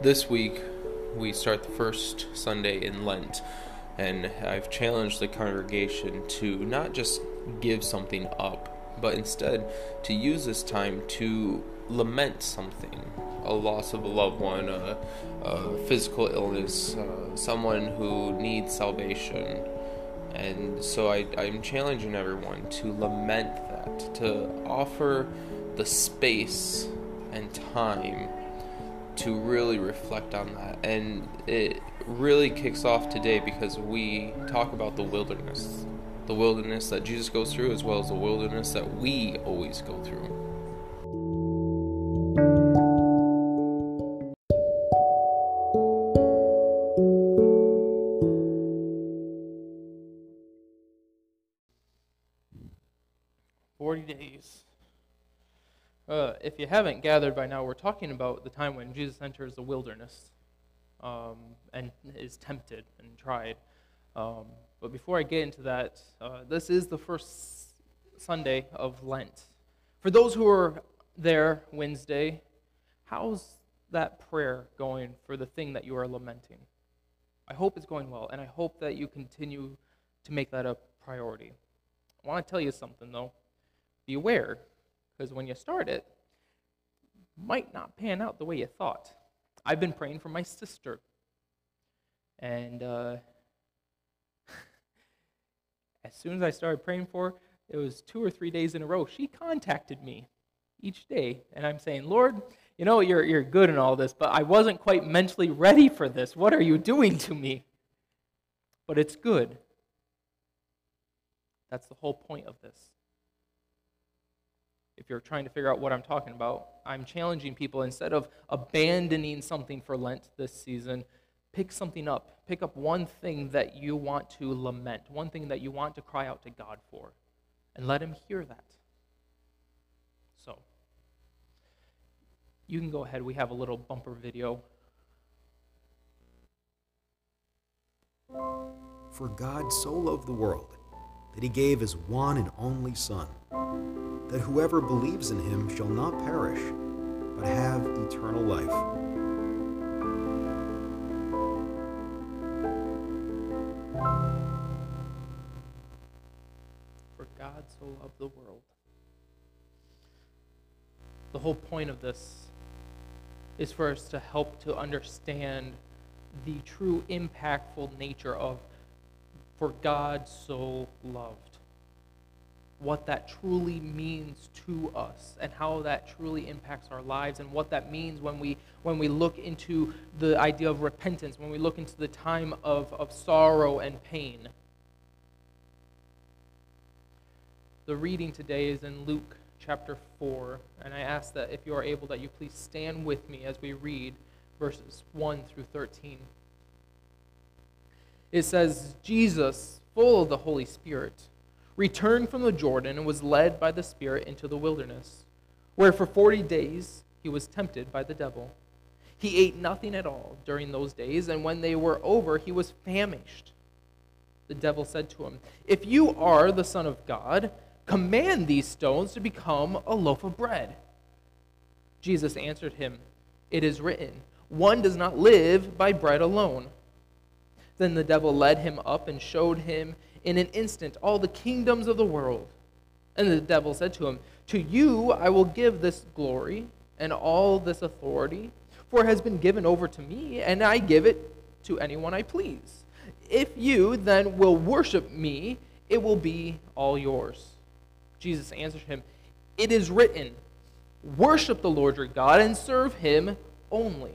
this week we start the first Sunday in Lent, and I've challenged the congregation to not just give something up, but instead to use this time to lament something a loss of a loved one, a, a physical illness, uh, someone who needs salvation. And so I, I'm challenging everyone to lament that, to offer the space and time to really reflect on that. And it really kicks off today because we talk about the wilderness. The wilderness that Jesus goes through, as well as the wilderness that we always go through. Forty days. If you haven't gathered by now, we're talking about the time when Jesus enters the wilderness um, and is tempted and tried. Um, but before I get into that, uh, this is the first Sunday of Lent. For those who are there Wednesday, how's that prayer going for the thing that you are lamenting? I hope it's going well, and I hope that you continue to make that a priority. I want to tell you something, though. Be aware because when you start it might not pan out the way you thought. I've been praying for my sister, and uh, as soon as I started praying for her, it was two or three days in a row. She contacted me each day, and I'm saying, Lord, you know, you're, you're good in all this, but I wasn't quite mentally ready for this. What are you doing to me? But it's good. That's the whole point of this if you're trying to figure out what I'm talking about, I'm challenging people instead of abandoning something for Lent this season, pick something up. Pick up one thing that you want to lament, one thing that you want to cry out to God for, and let Him hear that. So, you can go ahead. We have a little bumper video. For God so loved the world that He gave His one and only Son that whoever believes in him shall not perish, but have eternal life. For God so loved the world. The whole point of this is for us to help to understand the true impactful nature of for God so loved what that truly means to us and how that truly impacts our lives and what that means when we when we look into the idea of repentance when we look into the time of, of sorrow and pain. The reading today is in luke chapter 4 and i ask that if you are able that you please stand with me as we read verses 1 through 13 it says jesus full of the holy spirit returned from the Jordan and was led by the Spirit into the wilderness, where for forty days he was tempted by the devil. He ate nothing at all during those days, and when they were over, he was famished. The devil said to him, If you are the Son of God, command these stones to become a loaf of bread. Jesus answered him, It is written, One does not live by bread alone. Then the devil led him up and showed him in an instant all the kingdoms of the world. And the devil said to him, To you I will give this glory and all this authority, for it has been given over to me, and I give it to anyone I please. If you then will worship me, it will be all yours. Jesus answered him, It is written, Worship the Lord your God and serve him only.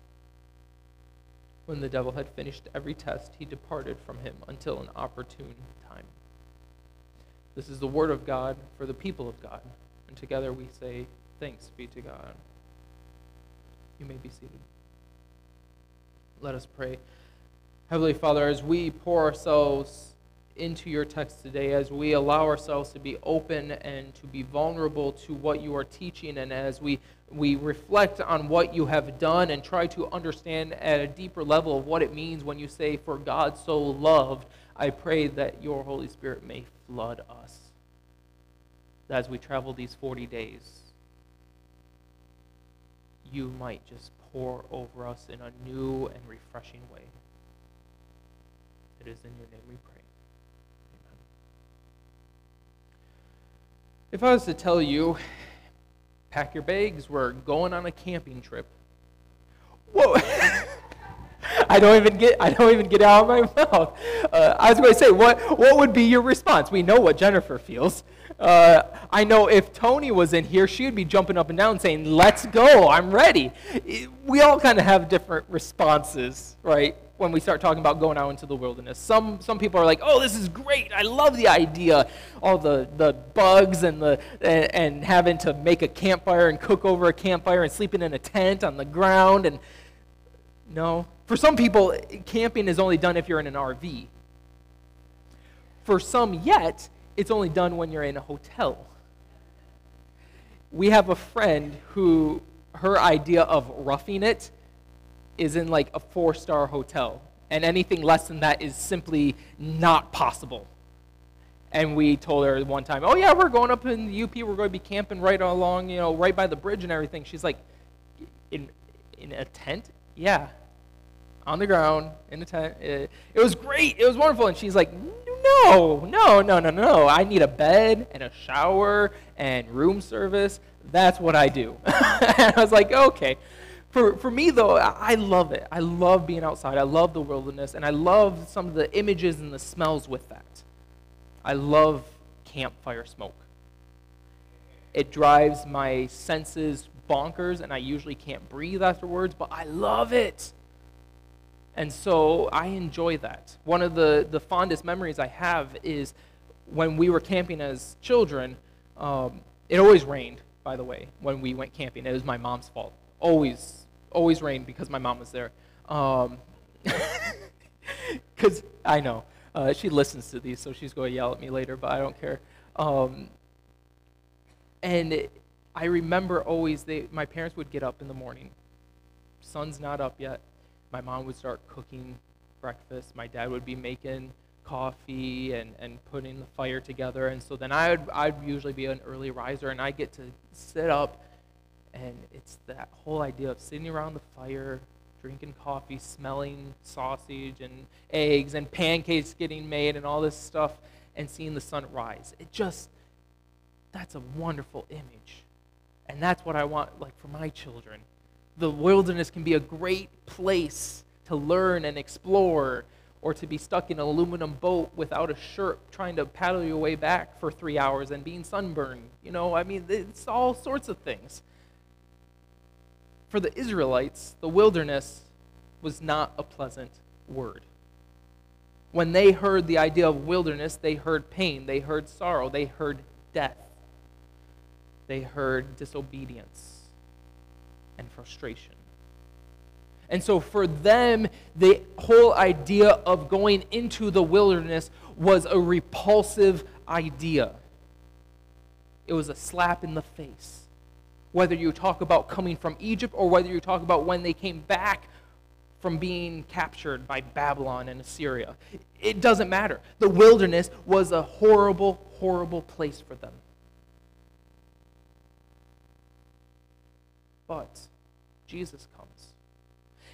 When the devil had finished every test, he departed from him until an opportune time. This is the word of God for the people of God. And together we say, Thanks be to God. You may be seated. Let us pray. Heavenly Father, as we pour ourselves into your text today, as we allow ourselves to be open and to be vulnerable to what you are teaching, and as we, we reflect on what you have done and try to understand at a deeper level of what it means when you say, For God so loved, I pray that your Holy Spirit may flood us as we travel these 40 days. You might just pour over us in a new and refreshing way. It is in your name we pray. If I was to tell you, pack your bags, we're going on a camping trip. Whoa! I don't even get I don't even get out of my mouth. Uh, I was going to say, what what would be your response? We know what Jennifer feels. Uh, I know if Tony was in here, she would be jumping up and down saying, "Let's go! I'm ready." We all kind of have different responses, right? when we start talking about going out into the wilderness. Some, some people are like, oh, this is great. I love the idea. All the, the bugs and, the, and, and having to make a campfire and cook over a campfire and sleeping in a tent on the ground. And no. For some people, camping is only done if you're in an RV. For some yet, it's only done when you're in a hotel. We have a friend who her idea of roughing it is in like a four star hotel, and anything less than that is simply not possible. And we told her one time, "Oh yeah, we're going up in the UP. We're going to be camping right along, you know, right by the bridge and everything." She's like, "In in a tent? Yeah, on the ground in the tent. It, it was great. It was wonderful." And she's like, "No, no, no, no, no. I need a bed and a shower and room service. That's what I do." and I was like, "Okay." For, for me, though, I love it. I love being outside. I love the wilderness, and I love some of the images and the smells with that. I love campfire smoke. It drives my senses bonkers, and I usually can't breathe afterwards, but I love it. And so I enjoy that. One of the, the fondest memories I have is when we were camping as children. Um, it always rained, by the way, when we went camping. It was my mom's fault. Always always rained because my mom was there. Because um, I know. Uh, she listens to these, so she's going to yell at me later, but I don't care. Um, and it, I remember always, they, my parents would get up in the morning. Sun's not up yet. My mom would start cooking breakfast. My dad would be making coffee and, and putting the fire together. And so then I would, I'd usually be an early riser, and I get to sit up and it's that whole idea of sitting around the fire, drinking coffee, smelling sausage and eggs and pancakes getting made and all this stuff, and seeing the sun rise. It just, that's a wonderful image. And that's what I want, like, for my children. The wilderness can be a great place to learn and explore, or to be stuck in an aluminum boat without a shirt trying to paddle your way back for three hours and being sunburned. You know, I mean, it's all sorts of things for the Israelites, the wilderness was not a pleasant word. When they heard the idea of wilderness, they heard pain, they heard sorrow, they heard death, they heard disobedience and frustration. And so for them, the whole idea of going into the wilderness was a repulsive idea. It was a slap in the face whether you talk about coming from Egypt or whether you talk about when they came back from being captured by Babylon and Assyria. It doesn't matter. The wilderness was a horrible, horrible place for them. But Jesus comes.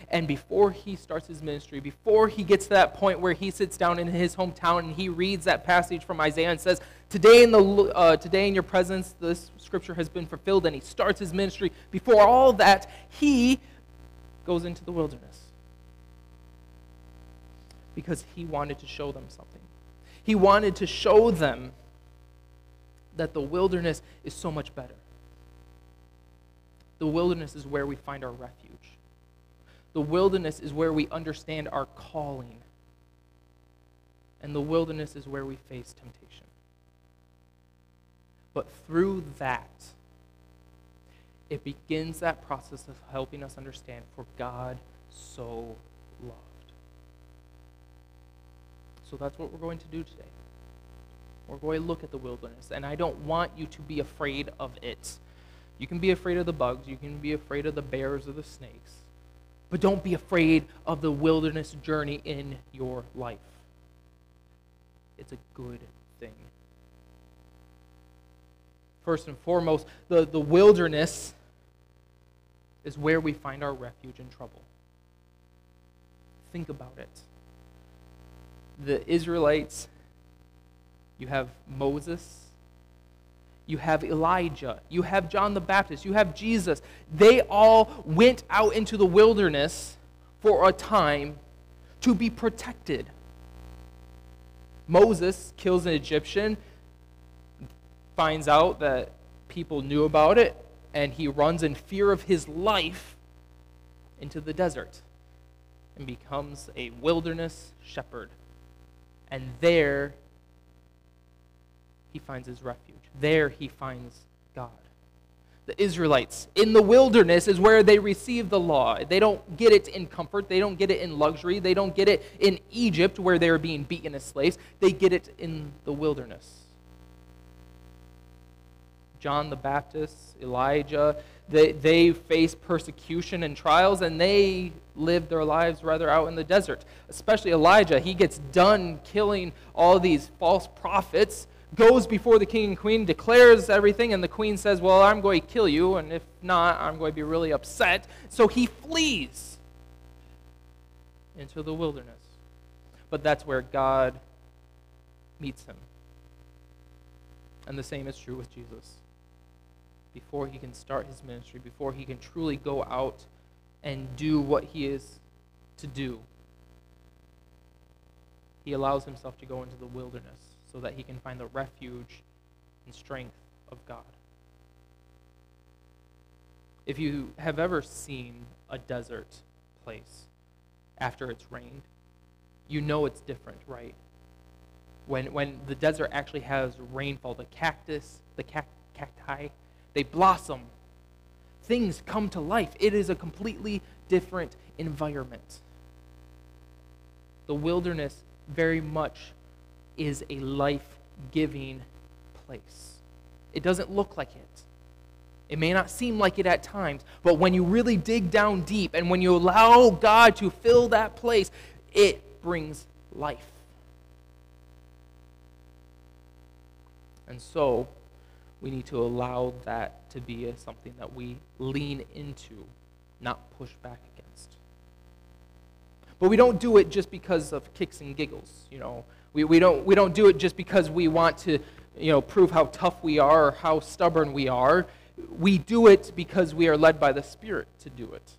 And before he starts his ministry, before he gets to that point where he sits down in his hometown and he reads that passage from Isaiah and says, Today in, the, uh, today in your presence, this scripture has been fulfilled, and he starts his ministry. Before all that, he goes into the wilderness because he wanted to show them something. He wanted to show them that the wilderness is so much better. The wilderness is where we find our refuge. The wilderness is where we understand our calling. And the wilderness is where we face temptation. But through that, it begins that process of helping us understand for God so loved. So that's what we're going to do today. We're going to look at the wilderness, and I don't want you to be afraid of it. You can be afraid of the bugs, you can be afraid of the bears or the snakes, but don't be afraid of the wilderness journey in your life. It's a good thing. First and foremost, the, the wilderness is where we find our refuge in trouble. Think about it. The Israelites, you have Moses, you have Elijah, you have John the Baptist, you have Jesus. They all went out into the wilderness for a time to be protected. Moses kills an Egyptian, finds out that people knew about it, and he runs in fear of his life into the desert and becomes a wilderness shepherd. And there he finds his refuge. There he finds God. The Israelites in the wilderness is where they receive the law. They don't get it in comfort. They don't get it in luxury. They don't get it in Egypt where they're being beaten as slaves. They get it in the wilderness. John the Baptist, Elijah, they, they face persecution and trials, and they live their lives rather out in the desert. Especially Elijah. He gets done killing all these false prophets goes before the king and queen, declares everything, and the queen says, Well, I'm going to kill you, and if not, I'm going to be really upset. So he flees into the wilderness. But that's where God meets him. And the same is true with Jesus. Before he can start his ministry, before he can truly go out and do what he is to do, he allows himself to go into the wilderness so that he can find the refuge and strength of God. If you have ever seen a desert place after it's rained, you know it's different, right? When, when the desert actually has rainfall, the cactus, the cac- cacti, they blossom. Things come to life. It is a completely different environment. The wilderness very much is a life giving place. It doesn't look like it. It may not seem like it at times, but when you really dig down deep and when you allow God to fill that place, it brings life. And so, we need to allow that to be something that we lean into, not push back against. But we don't do it just because of kicks and giggles. You know, we, we, don't, we don't do it just because we want to you know, prove how tough we are or how stubborn we are. We do it because we are led by the Spirit to do it.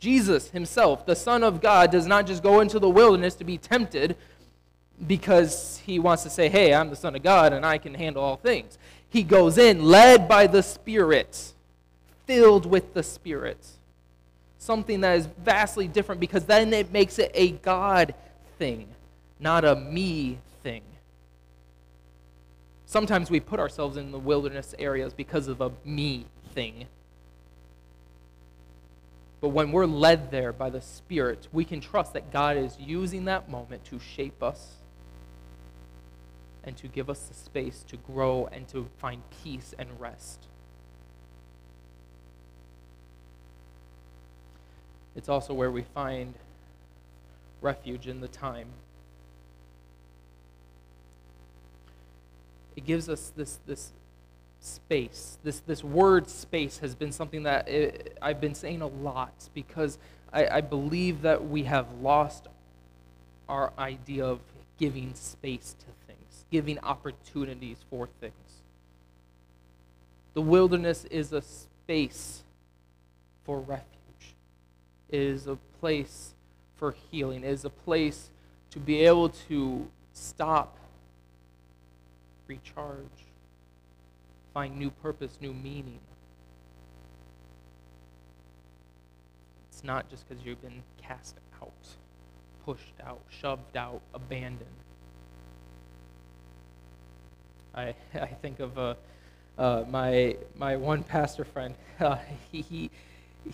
Jesus himself, the Son of God, does not just go into the wilderness to be tempted because he wants to say, hey, I'm the Son of God and I can handle all things. He goes in led by the Spirit, filled with the Spirit. Something that is vastly different because then it makes it a God thing not a me thing. Sometimes we put ourselves in the wilderness areas because of a me thing. But when we're led there by the Spirit, we can trust that God is using that moment to shape us and to give us the space to grow and to find peace and rest. It's also where we find refuge in the time it gives us this, this space. This, this word space has been something that it, I've been saying a lot because I, I believe that we have lost our idea of giving space to things, giving opportunities for things. The wilderness is a space for refuge, it is a place for healing, it is a place to be able to stop recharge, find new purpose, new meaning. It's not just because you've been cast out, pushed out, shoved out, abandoned. I, I think of uh, uh, my, my one pastor friend. Uh, he, he,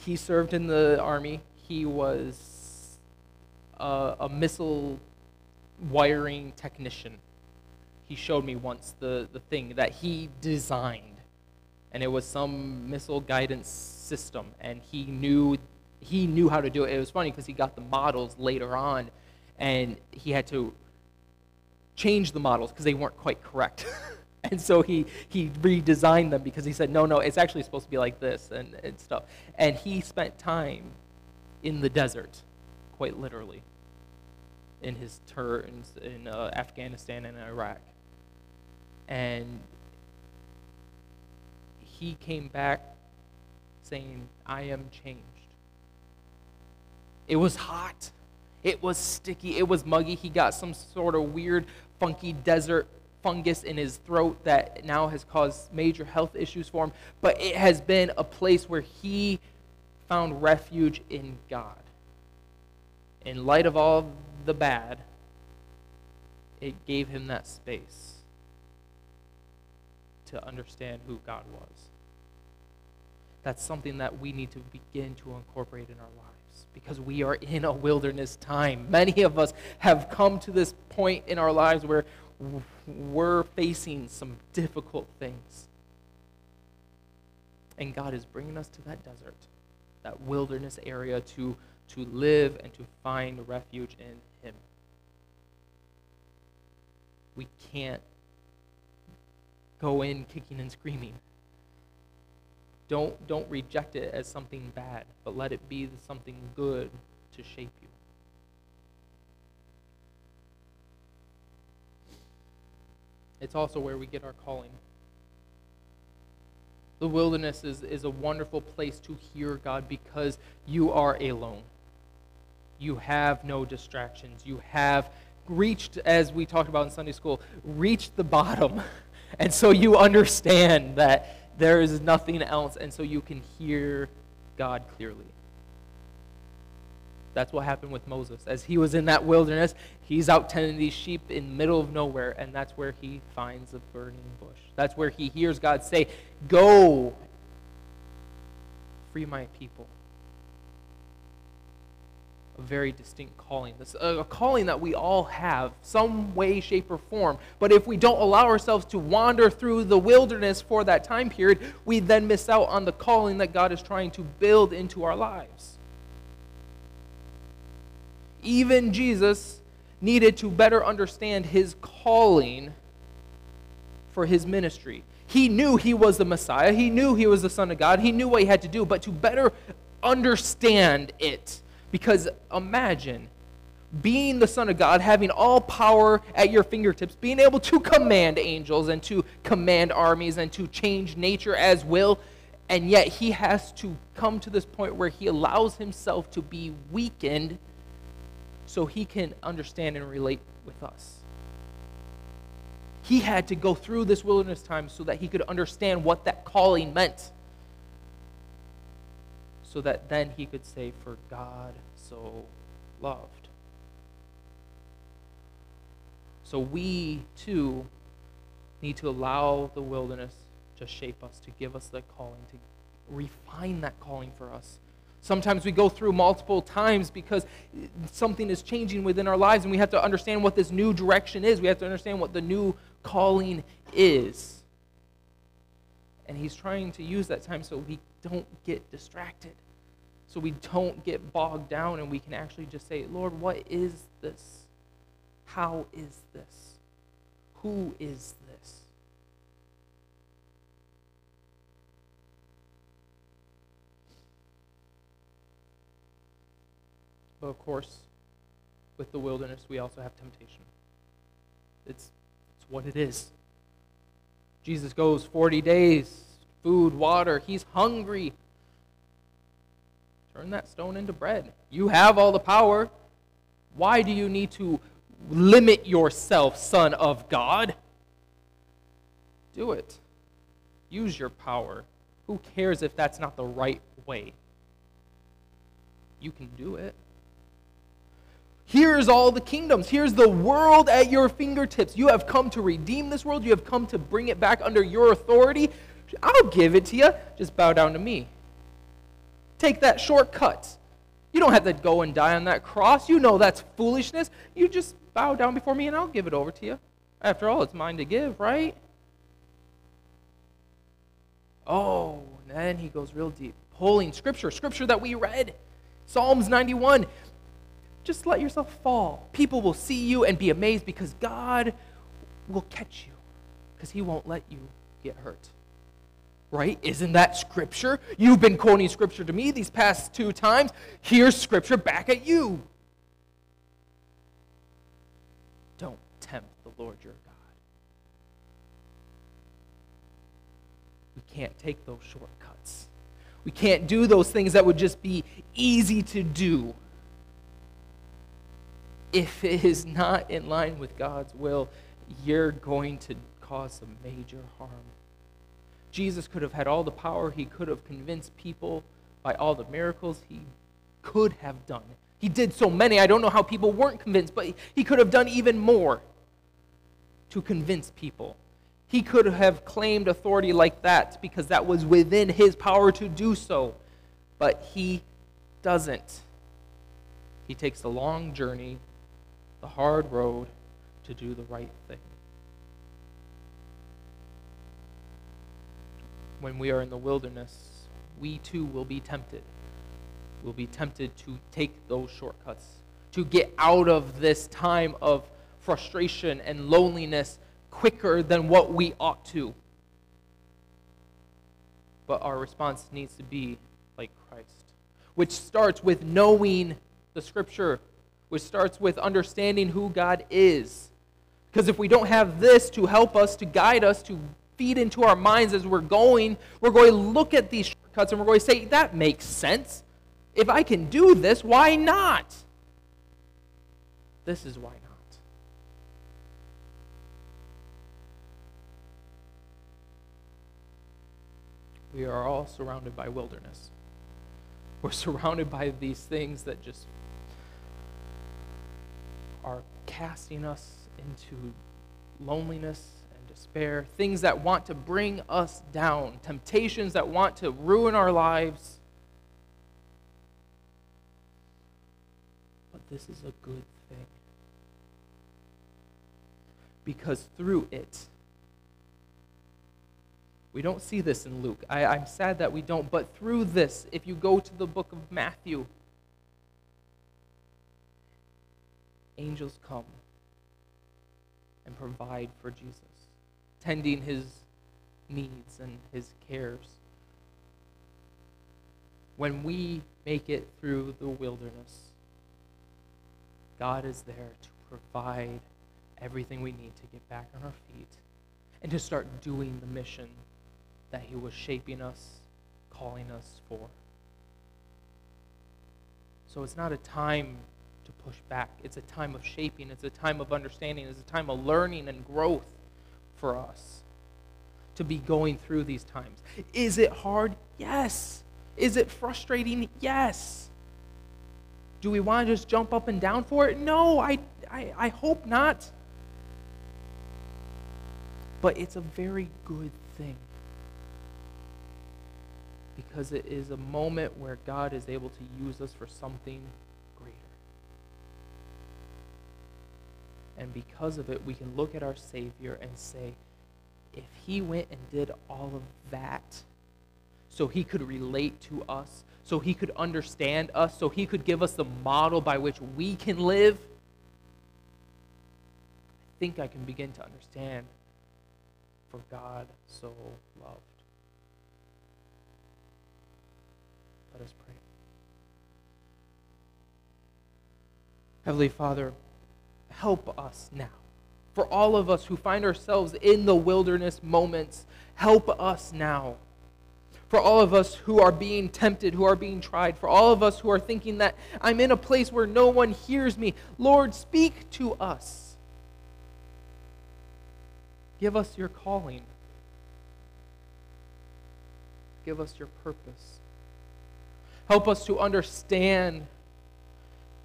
he served in the army. He was a, a missile wiring technician. He showed me once the, the thing that he designed. And it was some missile guidance system. And he knew he knew how to do it. It was funny because he got the models later on and he had to change the models because they weren't quite correct. and so he, he redesigned them because he said, no, no, it's actually supposed to be like this and, and stuff. And he spent time in the desert, quite literally, in his turns in uh, Afghanistan and Iraq. And he came back saying, I am changed. It was hot. It was sticky. It was muggy. He got some sort of weird, funky desert fungus in his throat that now has caused major health issues for him. But it has been a place where he found refuge in God. In light of all the bad, it gave him that space to understand who God was. That's something that we need to begin to incorporate in our lives because we are in a wilderness time. Many of us have come to this point in our lives where we're facing some difficult things. And God is bringing us to that desert, that wilderness area to, to live and to find refuge in Him. We can't go in kicking and screaming. Don't, don't reject it as something bad, but let it be something good to shape you. It's also where we get our calling. The wilderness is, is a wonderful place to hear God because you are alone. You have no distractions. You have reached, as we talked about in Sunday school, reached the bottom. And so you understand that there is nothing else, and so you can hear God clearly. That's what happened with Moses. As he was in that wilderness, he's out tending these sheep in the middle of nowhere, and that's where he finds a burning bush. That's where he hears God say, Go, free my people a very distinct calling. This, a calling that we all have, some way, shape, or form. But if we don't allow ourselves to wander through the wilderness for that time period, we then miss out on the calling that God is trying to build into our lives. Even Jesus needed to better understand his calling for his ministry. He knew he was the Messiah. He knew he was the Son of God. He knew what he had to do. But to better understand it, because imagine being the Son of God, having all power at your fingertips, being able to command angels and to command armies and to change nature as will, and yet he has to come to this point where he allows himself to be weakened so he can understand and relate with us. He had to go through this wilderness time so that he could understand what that calling meant so that then he could say, For God so loved. So we too need to allow the wilderness to shape us, to give us that calling, to refine that calling for us. Sometimes we go through multiple times because something is changing within our lives and we have to understand what this new direction is. We have to understand what the new calling is. And he's trying to use that time so we don't get distracted. So we don't get bogged down and we can actually just say, Lord, what is this? How is this? Who is this? But of course, with the wilderness, we also have temptation. It's, it's what it is. Jesus goes 40 days, food, water. He's hungry. Turn that stone into bread. You have all the power. Why do you need to limit yourself, Son of God? Do it. Use your power. Who cares if that's not the right way? You can do it. Here's all the kingdoms. Here's the world at your fingertips. You have come to redeem this world. You have come to bring it back under your authority. I'll give it to you. Just bow down to me. Take that shortcut. You don't have to go and die on that cross. You know that's foolishness. You just bow down before me and I'll give it over to you. After all, it's mine to give, right? Oh, and then he goes real deep, pulling scripture, scripture that we read, Psalms 91. Just let yourself fall. People will see you and be amazed because God will catch you because he won't let you get hurt. Right? Isn't that scripture? You've been quoting scripture to me these past two times. Here's scripture back at you. Don't tempt the Lord your God. We can't take those shortcuts. We can't do those things that would just be easy to do. If it is not in line with God's will, you're going to cause some major harm. Jesus could have had all the power, he could have convinced people by all the miracles he could have done. He did so many, I don't know how people weren't convinced, but he could have done even more to convince people. He could have claimed authority like that because that was within his power to do so, but he doesn't. He takes a long journey, the hard road to do the right thing. when we are in the wilderness, we too will be tempted. We'll be tempted to take those shortcuts, to get out of this time of frustration and loneliness quicker than what we ought to. But our response needs to be like Christ, which starts with knowing the Scripture, which starts with understanding who God is. Because if we don't have this to help us, to guide us, to feed into our minds as we're going, we're going to look at these shortcuts and we're going to say, that makes sense. If I can do this, why not? This is why not. We are all surrounded by wilderness. We're surrounded by these things that just are casting us into loneliness and despair, things that want to bring us down, temptations that want to ruin our lives. But this is a good thing. Because through it, we don't see this in Luke. I, I'm sad that we don't, but through this, if you go to the book of Matthew, angels come and provide for Jesus tending his needs and his cares. When we make it through the wilderness, God is there to provide everything we need to get back on our feet and to start doing the mission that He was shaping us, calling us for. So it's not a time to push back, it's a time of shaping, it's a time of understanding, it's a time of learning and growth for us to be going through these times. Is it hard? Yes. Is it frustrating? Yes. Do we want to just jump up and down for it? No, I, I, I hope not. But it's a very good thing because it is a moment where God is able to use us for something And because of it, we can look at our Savior and say, if He went and did all of that so He could relate to us, so He could understand us, so He could give us the model by which we can live, I think I can begin to understand for God so loved. Let us pray. Heavenly Father, help us now. For all of us who find ourselves in the wilderness moments, help us now. For all of us who are being tempted, who are being tried, for all of us who are thinking that I'm in a place where no one hears me, Lord, speak to us. Give us your calling. Give us your purpose. Help us to understand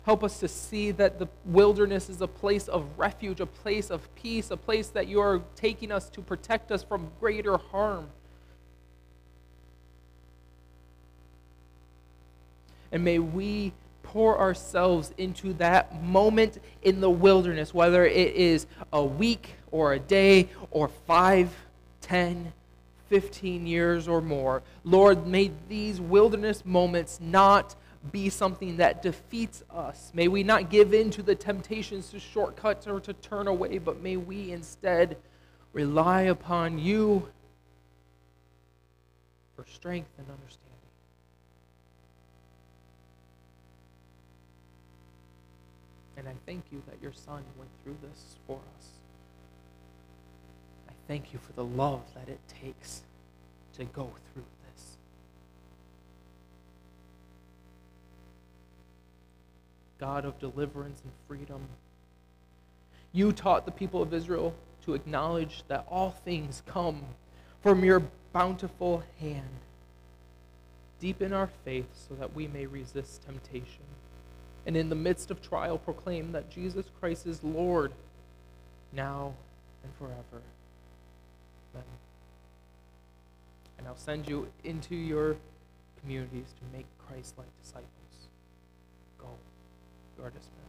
Help us to see that the wilderness is a place of refuge, a place of peace, a place that you are taking us to protect us from greater harm. And may we pour ourselves into that moment in the wilderness, whether it is a week or a day or five, ten, fifteen years or more. Lord, may these wilderness moments not be something that defeats us. May we not give in to the temptations to shortcut or to turn away, but may we instead rely upon you for strength and understanding. And I thank you that your Son went through this for us. I thank you for the love that it takes to go through God of deliverance and freedom, you taught the people of Israel to acknowledge that all things come from your bountiful hand. Deepen our faith so that we may resist temptation and in the midst of trial proclaim that Jesus Christ is Lord now and forever. Amen. And I'll send you into your communities to make Christ like disciples. You are dismissed.